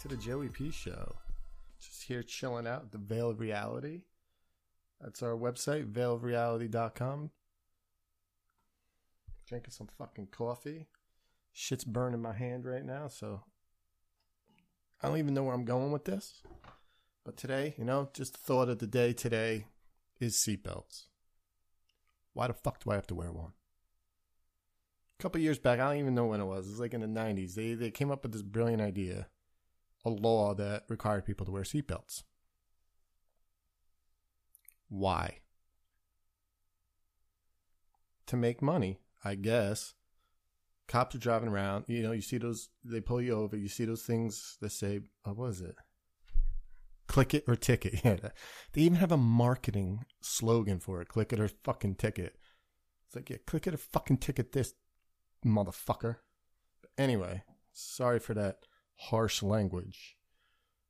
to the Joey P Show. Just here chilling out at the Veil of Reality. That's our website, veilofreality.com. Drinking some fucking coffee. Shit's burning my hand right now, so I don't even know where I'm going with this. But today, you know, just the thought of the day today is seatbelts. Why the fuck do I have to wear one? A couple years back, I don't even know when it was. It was like in the 90s. They, they came up with this brilliant idea a law that required people to wear seatbelts. Why? To make money, I guess. Cops are driving around. You know, you see those, they pull you over. You see those things that say, what was it? Click it or ticket. Yeah. They even have a marketing slogan for it. Click it or fucking ticket. It's like, yeah, click it or fucking ticket this, motherfucker. Anyway, sorry for that harsh language.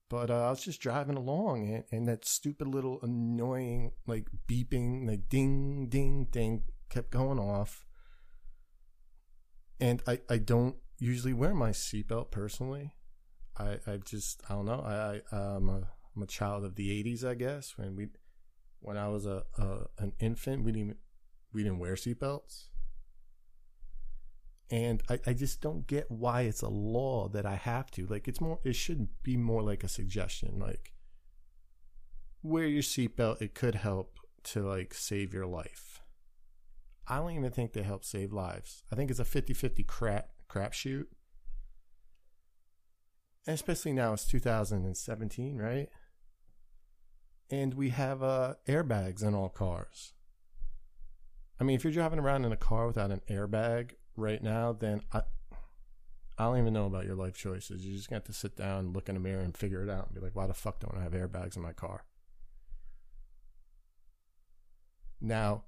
But uh, I was just driving along and, and that stupid little annoying, like beeping, like ding, ding, ding kept going off. And I, I don't usually wear my seatbelt personally. I, I just, I don't know. I, I, I'm a, I'm a child of the 80s, I guess. When we, when I was a, a an infant, we didn't, we didn't wear seatbelts. And I, I just don't get why it's a law that I have to. Like it's more it should be more like a suggestion. Like wear your seatbelt, it could help to like save your life. I don't even think they help save lives. I think it's a 50-50 crap crapshoot. And especially now it's 2017, right? And we have uh, airbags in all cars. I mean, if you're driving around in a car without an airbag right now, then I I don't even know about your life choices. You just got to sit down, look in a mirror, and figure it out, and be like, "Why the fuck don't I have airbags in my car?" Now,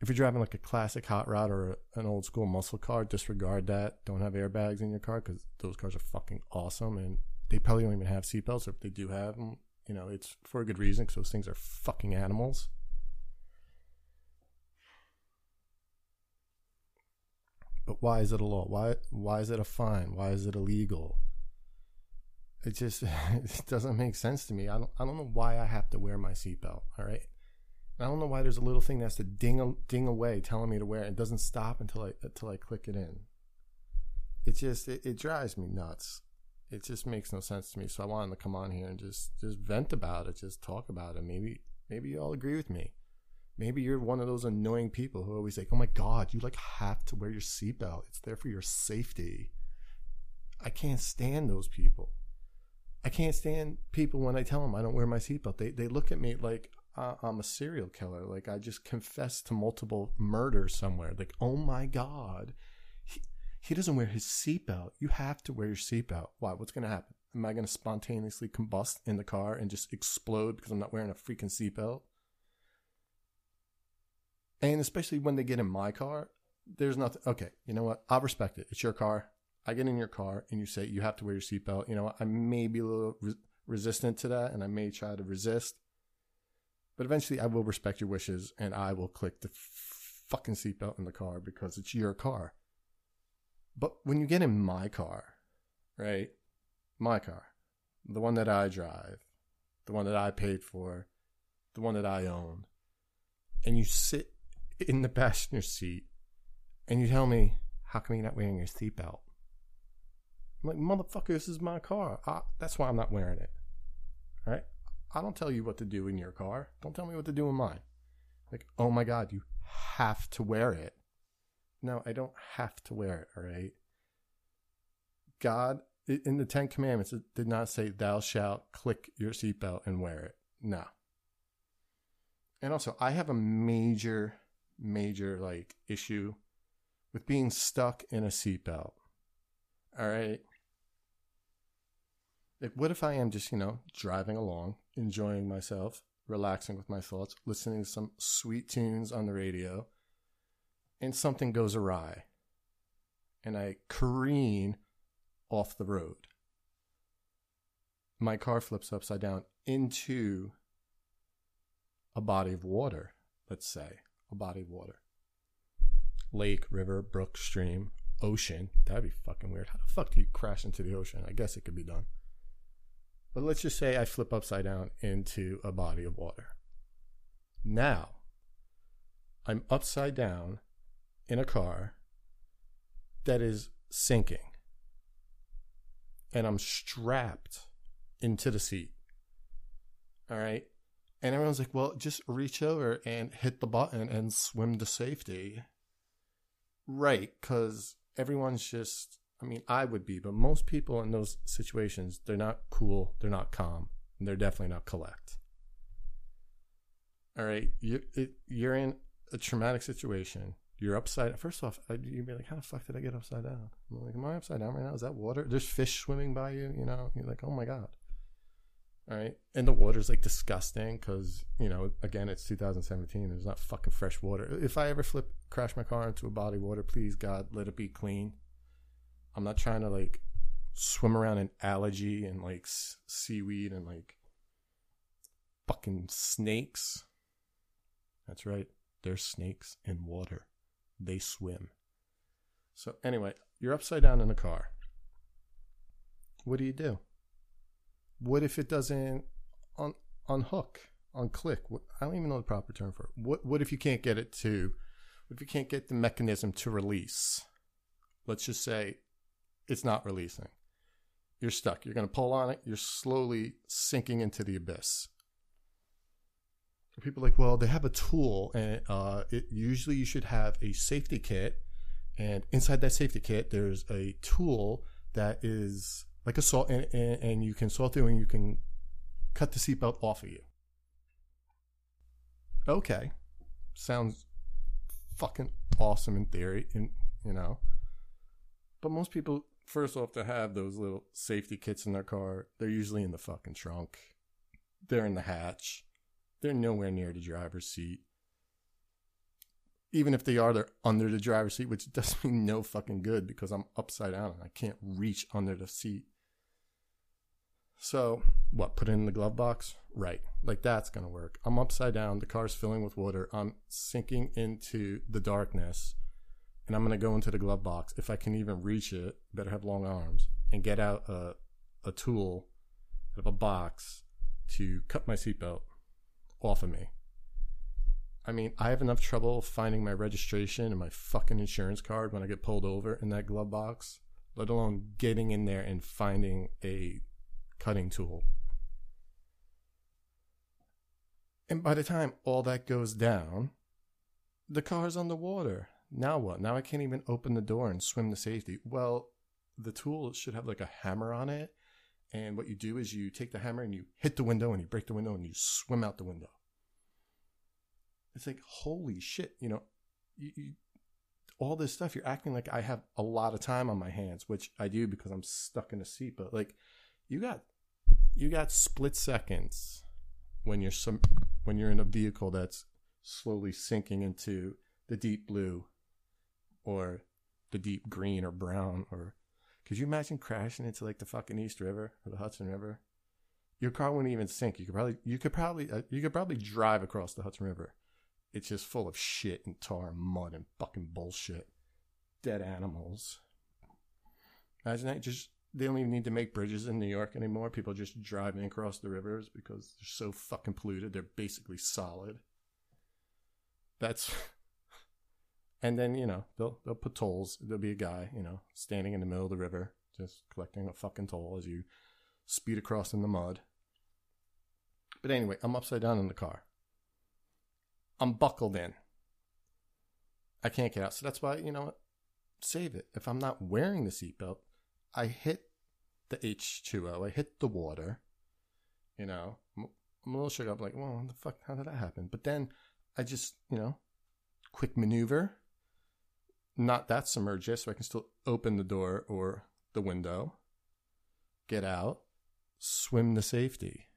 if you're driving like a classic hot rod or an old school muscle car, disregard that. Don't have airbags in your car because those cars are fucking awesome, and they probably don't even have seatbelts. Or if they do have them, you know, it's for a good reason because those things are fucking animals. But why is it a law? Why why is it a fine? Why is it illegal? It just it doesn't make sense to me. I don't I don't know why I have to wear my seatbelt. All right. I don't know why there's a little thing that has to ding ding away telling me to wear it. It doesn't stop until I until I click it in. It just it, it drives me nuts. It just makes no sense to me. So I wanted to come on here and just just vent about it, just talk about it. Maybe maybe you all agree with me. Maybe you're one of those annoying people who always like, "Oh my god, you like have to wear your seatbelt. It's there for your safety." I can't stand those people. I can't stand people when I tell them I don't wear my seatbelt. They they look at me like uh, I'm a serial killer. Like I just confessed to multiple murders somewhere. Like, oh my god, he he doesn't wear his seatbelt. You have to wear your seatbelt. Why? What's gonna happen? Am I gonna spontaneously combust in the car and just explode because I'm not wearing a freaking seatbelt? And especially when they get in my car, there's nothing. Okay, you know what? I'll respect it. It's your car. I get in your car and you say you have to wear your seatbelt. You know what? I may be a little re- resistant to that and I may try to resist. But eventually I will respect your wishes and I will click the f- fucking seatbelt in the car because it's your car. But when you get in my car, right? My car, the one that I drive, the one that I paid for, the one that I own, and you sit in the passenger seat and you tell me, how come you're not wearing your seatbelt? I'm like, motherfucker, this is my car. I, that's why I'm not wearing it. All right? I don't tell you what to do in your car. Don't tell me what to do in mine. Like, oh my God, you have to wear it. No, I don't have to wear it, all right? God, in the Ten Commandments, it did not say, thou shalt click your seatbelt and wear it. No. And also, I have a major major like issue with being stuck in a seatbelt. All right. Like, what if I am just, you know, driving along, enjoying myself, relaxing with my thoughts, listening to some sweet tunes on the radio, and something goes awry and I careen off the road? My car flips upside down into a body of water, let's say a body of water. Lake, river, brook, stream, ocean. That'd be fucking weird. How the fuck do you crash into the ocean? I guess it could be done. But let's just say I flip upside down into a body of water. Now, I'm upside down in a car that is sinking. And I'm strapped into the seat. All right. And everyone's like, well, just reach over and hit the button and swim to safety. Right. Because everyone's just, I mean, I would be, but most people in those situations, they're not cool, they're not calm, and they're definitely not collect. All right. You, it, you're in a traumatic situation. You're upside. First off, you'd be like, "How the fuck did I get upside down?" I'm like, "Am I upside down right now? Is that water? There's fish swimming by you. You know? You're like, "Oh my god." Right, and the water's like disgusting because you know, again, it's 2017. There's not fucking fresh water. If I ever flip, crash my car into a body of water, please God, let it be clean. I'm not trying to like swim around in algae and like seaweed and like fucking snakes. That's right. There's snakes in water. They swim. So anyway, you're upside down in a car. What do you do? What if it doesn't un- unhook, unclick? What, I don't even know the proper term for it. What What if you can't get it to? What if you can't get the mechanism to release? Let's just say it's not releasing. You're stuck. You're going to pull on it. You're slowly sinking into the abyss. People like, well, they have a tool, and uh, it usually you should have a safety kit, and inside that safety kit, there's a tool that is like a saw, and, and, and you can saw through and you can cut the seatbelt off of you. Okay, sounds fucking awesome in theory, and you know, but most people, first off, to have those little safety kits in their car, they're usually in the fucking trunk. They're in the hatch. They're nowhere near the driver's seat. Even if they are, they're under the driver's seat, which does me no fucking good because I'm upside down and I can't reach under the seat. So, what, put it in the glove box? Right. Like that's going to work. I'm upside down. The car's filling with water. I'm sinking into the darkness and I'm going to go into the glove box. If I can even reach it, better have long arms and get out a, a tool out of a box to cut my seatbelt off of me. I mean, I have enough trouble finding my registration and my fucking insurance card when I get pulled over in that glove box, let alone getting in there and finding a cutting tool. And by the time all that goes down, the car's on the water. Now what? Now I can't even open the door and swim to safety. Well, the tool should have like a hammer on it. And what you do is you take the hammer and you hit the window and you break the window and you swim out the window. It's like, holy shit, you know, you, you, all this stuff, you're acting like I have a lot of time on my hands, which I do because I'm stuck in a seat. But like, you got you got split seconds when you're some when you're in a vehicle that's slowly sinking into the deep blue or the deep green or brown or could you imagine crashing into like the fucking East River or the Hudson River? Your car wouldn't even sink. You could probably you could probably uh, you could probably drive across the Hudson River. It's just full of shit and tar and mud and fucking bullshit. Dead animals. Imagine that just they don't even need to make bridges in New York anymore. People just driving across the rivers because they're so fucking polluted. They're basically solid. That's and then, you know, they'll they'll put tolls. There'll be a guy, you know, standing in the middle of the river, just collecting a fucking toll as you speed across in the mud. But anyway, I'm upside down in the car. I'm buckled in. I can't get out. So that's why, you know what? Save it. If I'm not wearing the seatbelt, I hit the H2O, I hit the water, you know, I'm, a little shook up, like, well, what the fuck, how did that happen? But then I just, you know, quick maneuver, not that submerged so I can still open the door or the window, get out, swim to safety.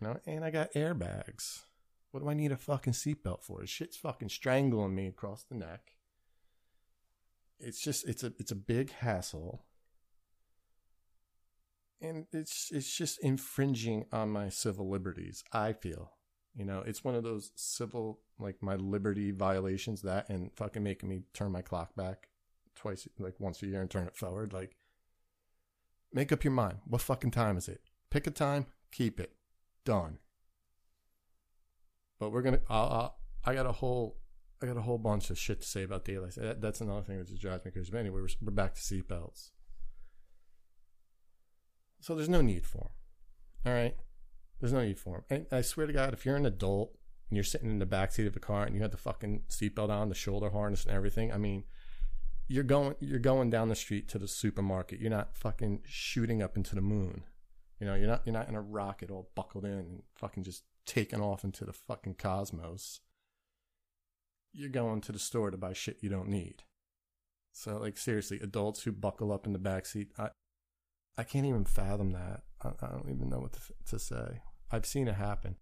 You know, and I got airbags. What do I need a fucking seatbelt for? Shit's fucking strangling me across the neck it's just it's a it's a big hassle and it's it's just infringing on my civil liberties i feel you know it's one of those civil like my liberty violations that and fucking making me turn my clock back twice, like once a year, and turn it forward. Like, make up your mind. What fucking time is it? Pick a time, keep it. Done. But we're gonna. I'll, I got a whole. I got a whole bunch of shit to say about daylight. That, that's another thing that just drives me crazy. But anyway, we're, we're back to seatbelts. So there's no need for them. All right, there's no need for them. And I swear to God, if you're an adult and you're sitting in the back seat of a car and you have the fucking seatbelt on, the shoulder harness and everything, I mean, you're going you're going down the street to the supermarket. You're not fucking shooting up into the moon. You know, you're not you're not in a rocket all buckled in and fucking just taking off into the fucking cosmos. You're going to the store to buy shit you don't need. So like seriously, adults who buckle up in the back seat, I I can't even fathom that. I, I don't even know what to, to say. I've seen it happen.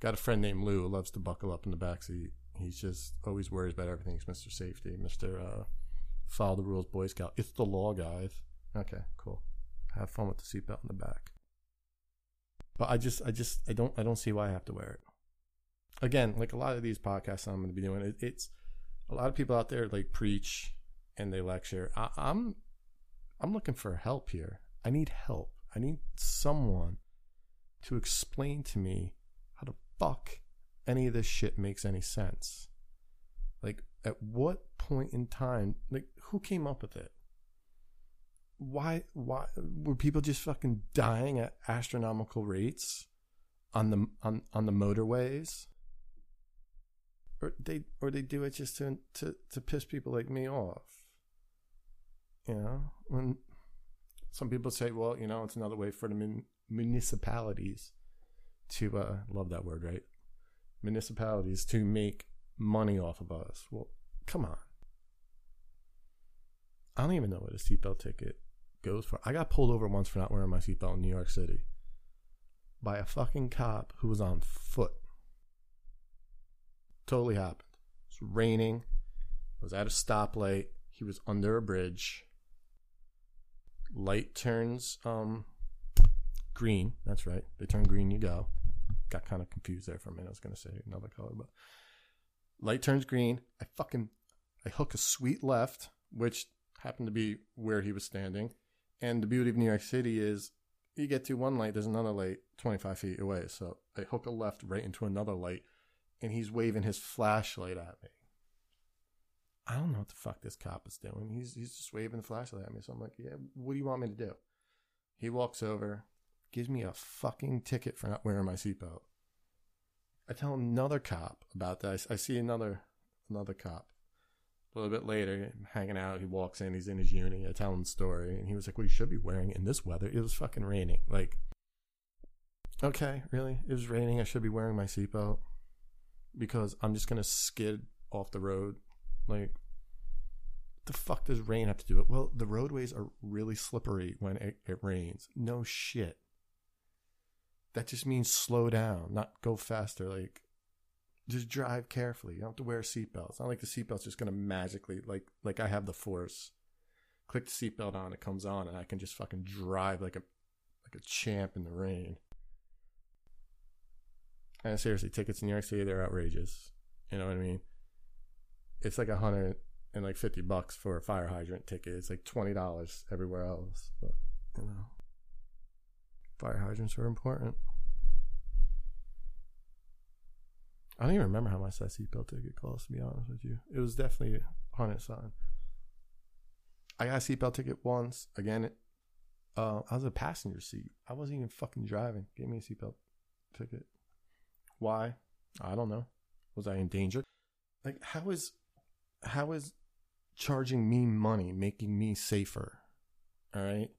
Got a friend named Lou who loves to buckle up in the back seat. He's just always worries about everything. He's Mr. Safety, Mr. Uh, follow the rules, Boy Scout. It's the law, guys. Okay, cool. Have fun with the seatbelt in the back. But I just, I just, I don't, I don't see why I have to wear it. Again, like a lot of these podcasts I'm going to be doing, it, it's a lot of people out there like preach and they lecture. I, I'm, I'm looking for help here. I need help. I need someone to explain to me how the fuck any of this shit makes any sense. Like, at what point in time, like, who came up with it? Why, why were people just fucking dying at astronomical rates on the on on the motorways? Or they or they do it just to to to piss people like me off. You know, when some people say, well, you know, it's another way for the mun- municipalities to uh, love that word, right? Municipalities to make money off of us. Well, come on. I don't even know what a seatbelt ticket goes for. I got pulled over once for not wearing my seatbelt in New York City by a fucking cop who was on foot. Totally happened. It's raining. I was at a stoplight. He was under a bridge. Light turns um green. That's right. They turn green, you go. Got kind of confused there for a minute. I was going to say another color, but light turns green. I fucking I hook a sweet left, which happened to be where he was standing. And the beauty of New York City is you get to one light, there's another light 25 feet away. So I hook a left right into another light, and he's waving his flashlight at me. I don't know what the fuck this cop is doing. He's he's just waving the flashlight at me. So I'm like, yeah, what do you want me to do? He walks over, gives me a fucking ticket for not wearing my seatbelt. I tell another cop about that. I, I see another another cop a little bit later, hanging out. He walks in. He's in his uni. I tell him the story, and he was like, "Well, you should be wearing in this weather. It was fucking raining. Like, okay, really? It was raining. I should be wearing my seatbelt because I'm just gonna skid off the road. Like, the fuck does rain have to do it? Well, the roadways are really slippery when it, it rains. No shit. That just means slow down, not go faster. Like, just drive carefully. You don't have to wear seatbelts. not like the seatbelt's just gonna magically like like I have the force. Click the seatbelt on, it comes on, and I can just fucking drive like a like a champ in the rain. And seriously, tickets in New York City they're outrageous. You know what I mean? It's like a hundred and like fifty bucks for a fire hydrant ticket. It's like twenty dollars everywhere else. But you know, fire hydrants are important. I don't even remember how much that seatbelt ticket cost. To be honest with you, it was definitely a hundred something. I got a seatbelt ticket once. Again, it, uh, I was a passenger seat. I wasn't even fucking driving. Gave me a seatbelt ticket. Why? I don't know. Was I in danger? Like, how is how is charging me money making me safer? All right.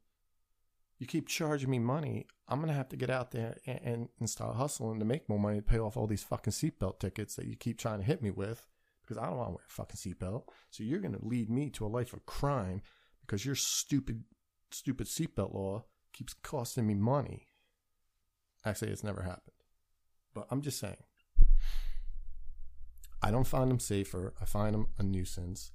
You keep charging me money, I'm gonna have to get out there and, and, and start hustling to make more money to pay off all these fucking seatbelt tickets that you keep trying to hit me with because I don't want to wear a fucking seatbelt. So you're gonna lead me to a life of crime because your stupid, stupid seatbelt law keeps costing me money. Actually, it's never happened, but I'm just saying. I don't find them safer. I find them a nuisance.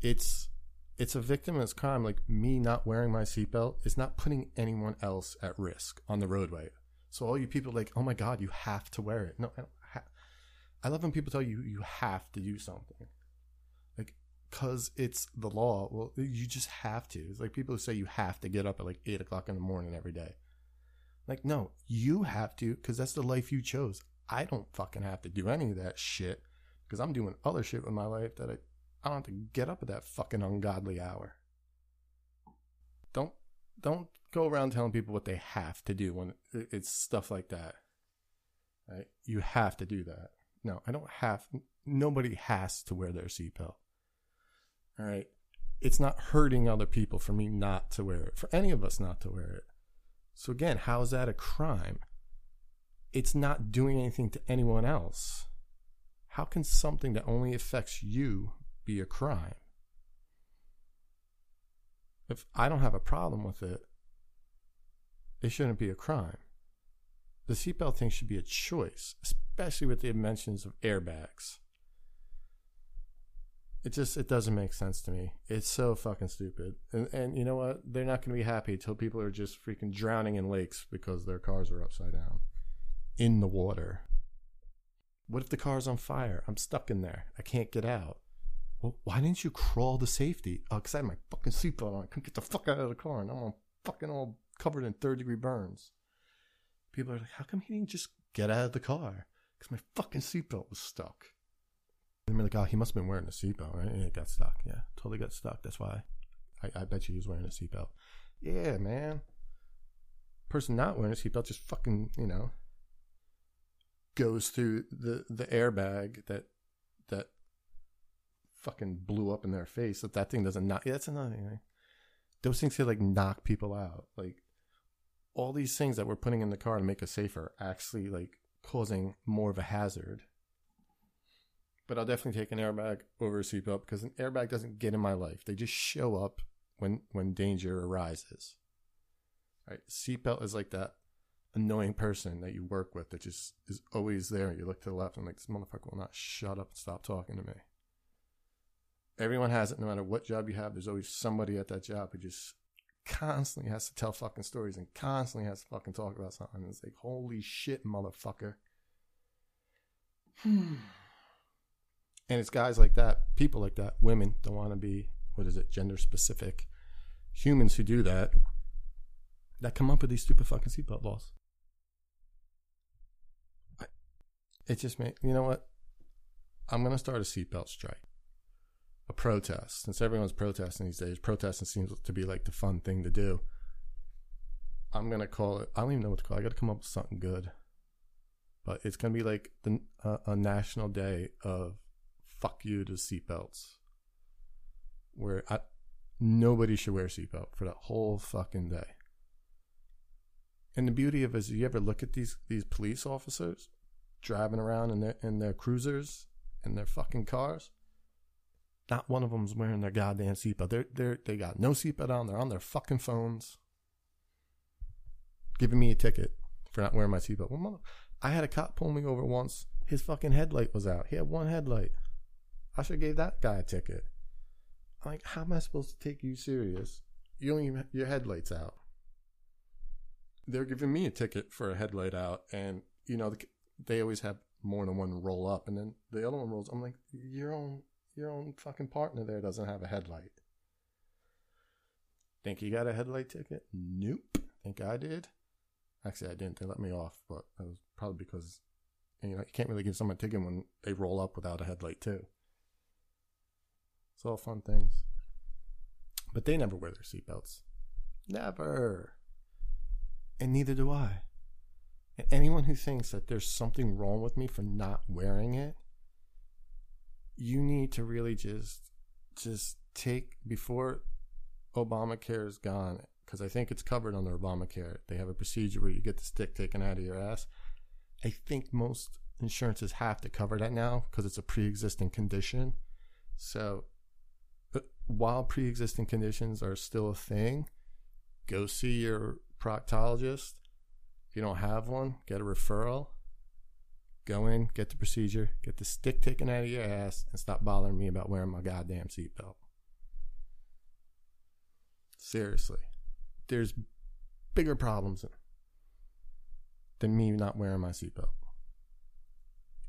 It's it's a victimless crime. Like me not wearing my seatbelt is not putting anyone else at risk on the roadway. So all you people like, oh my god, you have to wear it. No, I, ha- I love when people tell you you have to do something. Like because it's the law. Well, you just have to. It's like people who say you have to get up at like eight o'clock in the morning every day. Like, no, you have to because that's the life you chose. I don't fucking have to do any of that shit because I'm doing other shit with my life that I, I don't have to get up at that fucking ungodly hour. Don't don't go around telling people what they have to do when it's stuff like that. Right? You have to do that. No, I don't have. Nobody has to wear their seatbelt. All right. It's not hurting other people for me not to wear it, for any of us not to wear it. So again, how is that a crime? It's not doing anything to anyone else. How can something that only affects you be a crime? If I don't have a problem with it, it shouldn't be a crime. The seatbelt thing should be a choice, especially with the mentions of airbags. It just it doesn't make sense to me. It's so fucking stupid. And and you know what? They're not going to be happy until people are just freaking drowning in lakes because their cars are upside down in the water. What if the car's on fire? I'm stuck in there. I can't get out. Well, why didn't you crawl to safety? Oh, because I had my fucking seatbelt on. I couldn't get the fuck out of the car, and I'm all fucking all covered in third degree burns. People are like, how come he didn't just get out of the car? Because my fucking seatbelt was stuck. And they're like, oh, he must have been wearing a seatbelt, right? And it got stuck. Yeah, totally got stuck. That's why. I, I bet you he was wearing a seatbelt. Yeah, man. Person not wearing a seatbelt just fucking, you know, goes through the the airbag that that fucking blew up in their face. That that thing doesn't knock. Yeah, that's another thing. Those things could like knock people out. Like all these things that we're putting in the car to make us safer actually like causing more of a hazard. But I'll definitely take an airbag over a seatbelt because an airbag doesn't get in my life. They just show up when when danger arises. Right? Seatbelt is like that annoying person that you work with that just is always there. You look to the left and like this motherfucker will not shut up and stop talking to me. Everyone has it, no matter what job you have. There's always somebody at that job who just constantly has to tell fucking stories and constantly has to fucking talk about something. It's like, holy shit, motherfucker. and it's guys like that, people like that, women don't want to be, what is it, gender specific. Humans who do that, that come up with these stupid fucking seatbelt laws. It just made, you know what? I'm going to start a seatbelt strike, a protest. Since everyone's protesting these days, protesting seems to be like the fun thing to do. I'm going to call it, I don't even know what to call it. I got to come up with something good. But it's going to be like the, uh, a national day of fuck you to seatbelts. Where I, nobody should wear a seatbelt for that whole fucking day. And the beauty of it is, you ever look at these these police officers driving around in their in their cruisers and their fucking cars? Not one of them's wearing their goddamn seatbelt. They're they they got no seatbelt on. They're on their fucking phones, giving me a ticket for not wearing my seatbelt. Well, I had a cop pull me over once. His fucking headlight was out. He had one headlight. I should gave that guy a ticket. I'm like, how am I supposed to take you serious? You only have your headlight's out they're giving me a ticket for a headlight out, and you know they always have more than one roll up, and then the other one rolls. I'm like, your own your own fucking partner there doesn't have a headlight. Think you got a headlight ticket? Nope. Think I did? Actually, I didn't. They let me off, but it was probably because you know you can't really give someone a ticket when they roll up without a headlight too. It's all fun things. But they never wear their seatbelts. Never and neither do I. And anyone who thinks that there's something wrong with me for not wearing it, you need to really just just take before Obamacare is gone, because I think it's covered under Obamacare. They have a procedure where you get the stick taken out of your ass. I think most insurances have to cover that now because it's a pre-existing condition. So, while pre-existing conditions are still a thing, go see your proctologist. If you don't have one, get a referral. Go in, get the procedure, get the stick taken out of your ass, and stop bothering me about wearing my goddamn seatbelt. Seriously. There's bigger problems than me not wearing my seatbelt.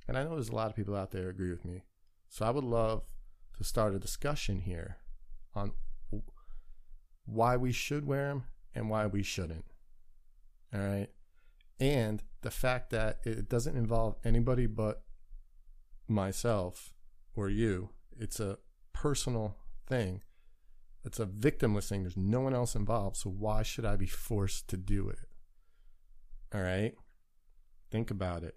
And I know there's a lot of people out there agree with me. So I would love to start a discussion here on why we should wear them and why we shouldn't. All right. And the fact that it doesn't involve anybody but myself or you, it's a personal thing. It's a victimless thing. There's no one else involved. So why should I be forced to do it? All right. Think about it.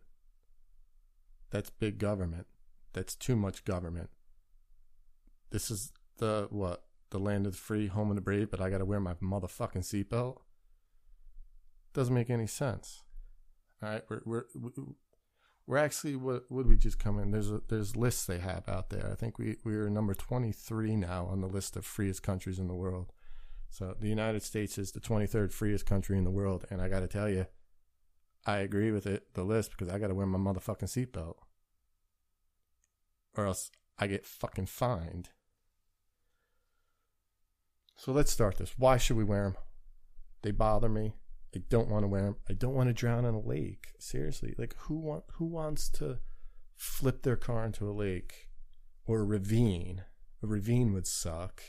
That's big government. That's too much government. This is the what? The land of the free, home of the brave, but I got to wear my motherfucking seatbelt. Doesn't make any sense. All right, we're we're we're actually what would we just come in? There's a, there's lists they have out there. I think we we're number 23 now on the list of freest countries in the world. So the United States is the 23rd freest country in the world, and I got to tell you, I agree with it, the list, because I got to wear my motherfucking seatbelt. Or else I get fucking fined. So let's start this. Why should we wear them? They bother me. I don't want to wear them. I don't want to drown in a lake. Seriously, like who want who wants to flip their car into a lake or a ravine? A ravine would suck,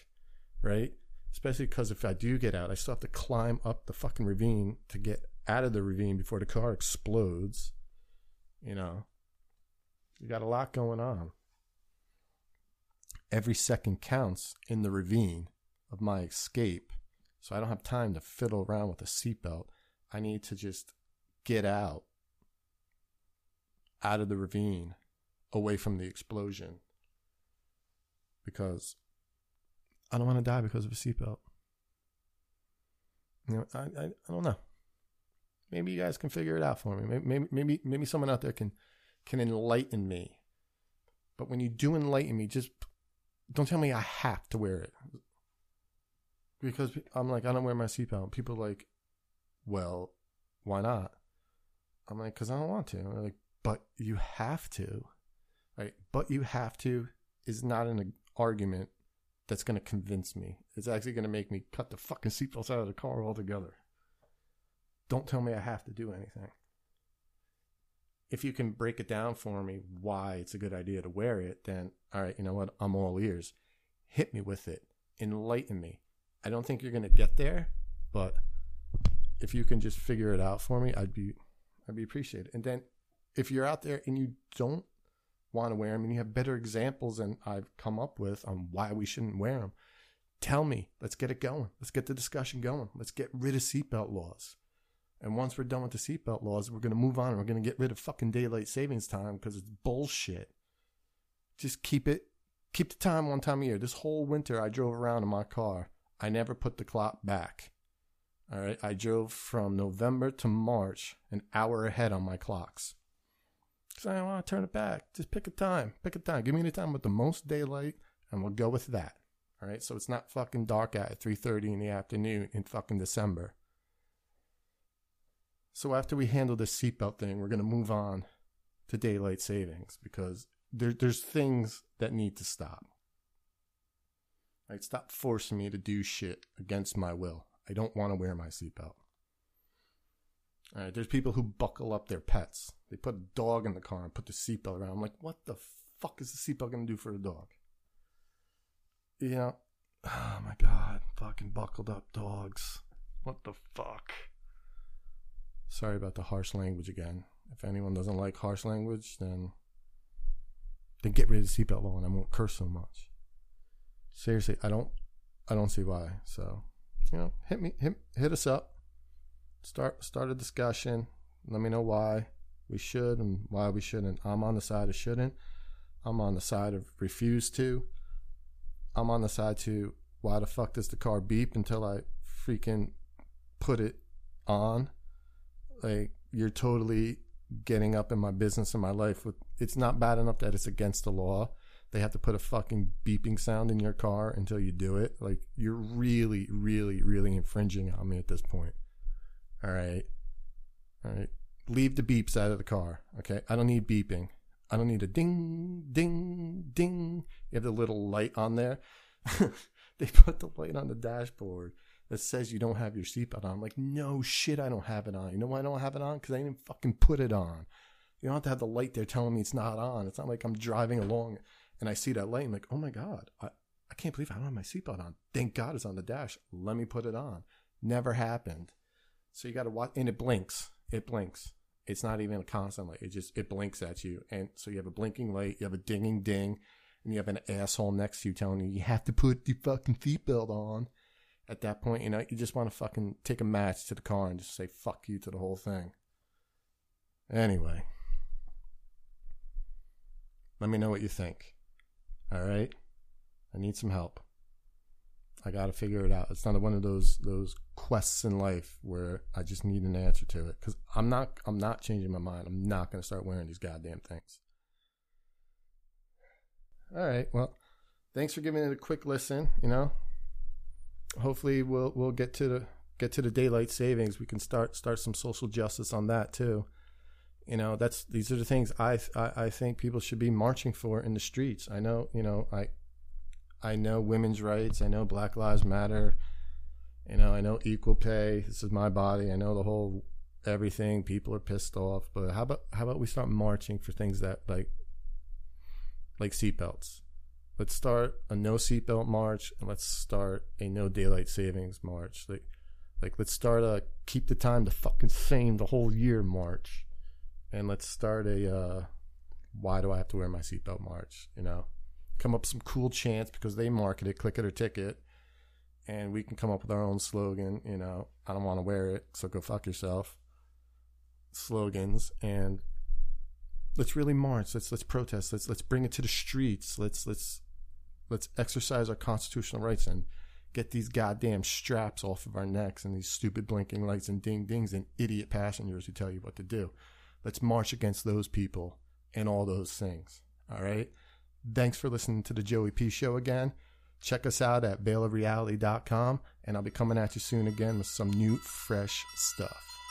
right? Especially because if I do get out, I still have to climb up the fucking ravine to get out of the ravine before the car explodes. You know, you got a lot going on. Every second counts in the ravine of my escape. So I don't have time to fiddle around with a seatbelt. I need to just get out, out of the ravine, away from the explosion. Because I don't want to die because of a seatbelt. You know, I, I, I don't know. Maybe you guys can figure it out for me. Maybe, maybe, maybe someone out there can, can enlighten me. But when you do enlighten me, just don't tell me I have to wear it. Because I'm like, I don't wear my seatbelt. People are like, well, why not? I'm like, because I don't want to. And they're like, but you have to. Right? But you have to is not an argument that's going to convince me. It's actually going to make me cut the fucking seatbelts out of the car altogether. Don't tell me I have to do anything. If you can break it down for me why it's a good idea to wear it, then all right, you know what? I'm all ears. Hit me with it. Enlighten me. I don't think you're going to get there, but if you can just figure it out for me, I'd be I'd be appreciated. And then if you're out there and you don't want to wear them and you have better examples than I've come up with on why we shouldn't wear them, tell me. Let's get it going. Let's get the discussion going. Let's get rid of seatbelt laws. And once we're done with the seatbelt laws, we're going to move on and we're going to get rid of fucking daylight savings time because it's bullshit. Just keep it, keep the time one time a year. This whole winter, I drove around in my car. I never put the clock back. All right. I drove from November to March, an hour ahead on my clocks. Because I don't want to turn it back. Just pick a time. Pick a time. Give me the time with the most daylight, and we'll go with that. All right. So it's not fucking dark at 3:30 in the afternoon in fucking December. So after we handle this seatbelt thing, we're gonna move on to daylight savings because there, there's things that need to stop. Right? Stop forcing me to do shit against my will. I don't want to wear my seatbelt. All right, there's people who buckle up their pets. They put a dog in the car and put the seatbelt around. I'm like, what the fuck is the seatbelt going to do for the dog? You know, oh my god, fucking buckled up dogs. What the fuck? Sorry about the harsh language again. If anyone doesn't like harsh language, then then get rid of the seatbelt law and I won't curse so much. Seriously, I don't I don't see why. So you know, hit me, hit, hit us up. Start start a discussion. Let me know why we should and why we shouldn't. I'm on the side of shouldn't. I'm on the side of refuse to. I'm on the side to why the fuck does the car beep until I freaking put it on? Like you're totally getting up in my business and my life with it's not bad enough that it's against the law they have to put a fucking beeping sound in your car until you do it. Like you're really, really, really infringing on me at this point. All right. All right. Leave the beeps out of the car. Okay. I don't need beeping. I don't need a ding, ding, ding. You have the little light on there. they put the light on the dashboard that says you don't have your seatbelt on. I'm like, no shit, I don't have it on. You know why I don't have it on? Because I didn't fucking put it on. You don't have to have the light there telling me it's not on. It's not like I'm driving along and I see that light. I'm like, oh my God, I, I can't believe I don't have my seatbelt on. Thank God it's on the dash. Let me put it on. Never happened. So you got to watch, and it blinks. It blinks. It's not even a constant light. It just, it blinks at you. And so you have a blinking light, you have a dinging ding, and you have an asshole next to you telling you, you have to put the fucking seatbelt on. At that point, you know, you just want to fucking take a match to the car and just say fuck you to the whole thing. Anyway, let me know what you think. All right? I need some help. I got to figure it out. It's not one of those those quests in life where I just need an answer to it cuz I'm not I'm not changing my mind. I'm not going to start wearing these goddamn things. All right. Well, thanks for giving it a quick listen, you know. Hopefully we'll we'll get to the get to the daylight savings. We can start start some social justice on that too. You know, that's these are the things I I, I think people should be marching for in the streets. I know, you know, I I know women's rights. I know Black Lives Matter. You know, I know equal pay. This is my body. I know the whole everything. People are pissed off, but how about how about we start marching for things that like like seatbelts? Let's start a no seatbelt march, and let's start a no daylight savings march. Like, like let's start a keep the time the fucking same the whole year march, and let's start a uh, why do I have to wear my seatbelt march? You know, come up with some cool chants because they market it, click it or ticket, and we can come up with our own slogan. You know, I don't want to wear it, so go fuck yourself. Slogans and let's really march. Let's let's protest. Let's let's bring it to the streets. Let's let's let's exercise our constitutional rights and get these goddamn straps off of our necks and these stupid blinking lights and ding dings and idiot passengers who tell you what to do. Let's march against those people and all those things. All right. Thanks for listening to the Joey P Show again. Check us out at veilofreality.com, and I'll be coming at you soon again with some new, fresh stuff.